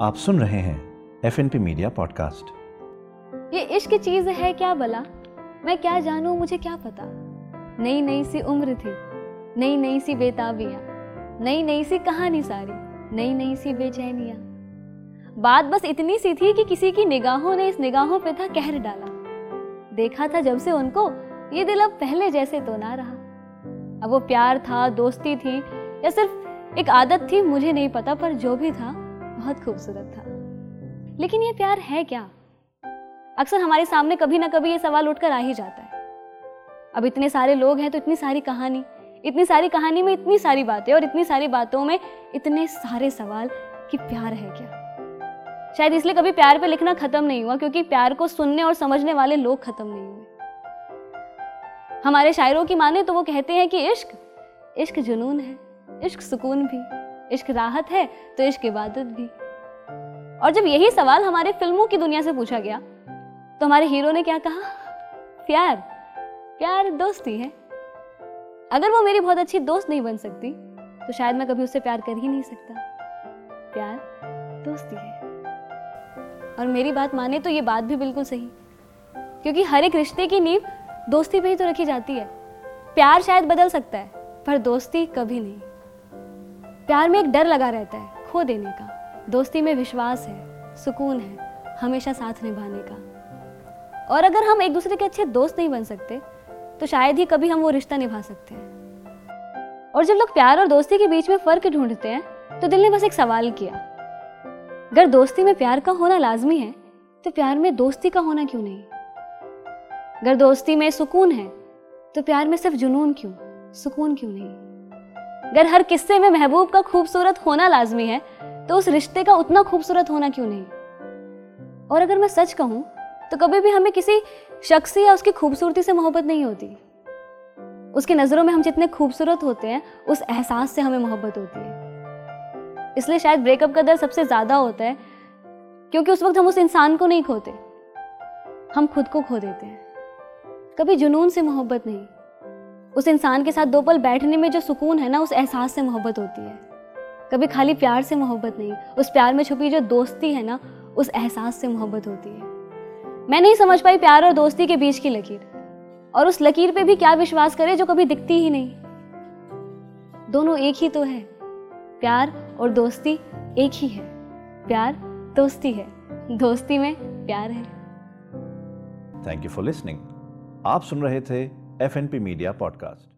आप सुन रहे हैं F N P media podcast ये इश्क चीज़ है क्या भला मैं क्या जानू, मुझे क्या पता? नई नई सी उम्र थी नई नई सी बेताबियाँ नई नई सी कहानी सारी नई नई सी बेचैनियाँ। बात बस इतनी सी थी कि किसी की निगाहों ने इस निगाहों पे था कहर डाला। देखा था जब से उनको ये दिल अब पहले जैसे तो ना रहा। अब वो प्यार था, दोस्ती थी, या सिर्फ़ एक आदत थी, मुझे नहीं पता, पर जो भी था बहुत खूबसूरत था। लेकिन ये प्यार है क्या? अक्सर हमारे सामने कभी ना कभी ये सवाल उठकर आ ही जाता है। अब इतने सारे लोग हैं तो इतनी सारी कहानी, इतनी सारी कहानी में इतनी सारी बातें और इतनी सारी बातों में इतने सारे सवाल कि प्यार है क्या? शायद इसलिए कभी प्यार पे लिखना खत्म नहीं हुआ क्योंकि प्यार को सुनने और समझने वाले लोग खत्म नहीं हुए। हमारे शायरों की माने तो वो कहते हैं कि इश्क इश्क जुनून है, इश्क सुकून भी, इश्क राहत है तो इश्क इबादत भी। और जब यही सवाल हमारे फ़िल्मों की दुनिया से पूछा गया तो हमारे हीरो ने क्या कहा? प्यार। प्यार दोस्ती है अगर वो मेरी बहुत अच्छी दोस्त नहीं बन सकती तो शायद मैं कभी उससे प्यार कर ही नहीं सकता। प्यार दोस्ती है। और मेरी बात माने तो ये बात भी बिल्कुल सही। क्योंकि हर एक रिश्ते की नींव दोस्ती पे ही तो रखी जाती है। प्यार शायद बदल सकता है, पर दोस्ती कभी नहीं। प्यार में एक डर लगा रहता है, खो देने का। दोस्ती में विश्वास है, सुकून है, हमेशा साथ निभाने का। और अगर हम एक दूसरे के अच्छे दोस्त नहीं बन सकते तो शायद ही कभी हम वो रिश्ता निभा सकते हैं। और जब लोग प्यार और दोस्ती के बीच में फ़र्क ढूंढते हैं तो दिल ने बस एक सवाल किया। अगर दोस्ती में प्यार का होना लाजमी है तो प्यार में दोस्ती का होना क्यों नहीं? अगर दोस्ती में सुकून है तो प्यार में सिर्फ़ जुनून क्यों, सुकून क्यों नहीं? अगर हर किस्से में महबूब का खूबसूरत होना लाजमी है तो उस रिश्ते का उतना खूबसूरत होना क्यों नहीं? और अगर मैं सच कहूँ तो कभी भी हमें किसी शख्स या उसकी खूबसूरती से मोहब्बत नहीं होती। उसकी नज़रों में हम जितने खूबसूरत होते हैं, उस एहसास से हमें मोहब्बत होती है। इसलिए शायद ब्रेकअप का दर्द सबसे ज़्यादा होता है, क्योंकि उस वक्त हम उस इंसान को नहीं खोते। हम खुद को खो देते हैं। कभी जुनून से मोहब्बत नहीं। उस इंसान के साथ दो पल बैठने में जो सुकून है ना, उस एहसास से मोहब्बत होती है। कभी खाली प्यार से मोहब्बत नहीं। उस प्यार में छुपी जो दोस्ती है ना, उस एहसास से मोहब्बत होती है। मैं नहीं समझ पाई प्यार और दोस्ती के बीच की लकीर। और उस लकीर पे भी क्या विश्वास करे जो कभी दिखती ही नहीं? दोनों एक ही तो है। प्यार और दोस्ती एक ही है। प्यार, दोस्ती है। दोस्ती में प्यार है। थैंक यू फॉर लिसनिंग आप सुन रहे थे F N P media podcast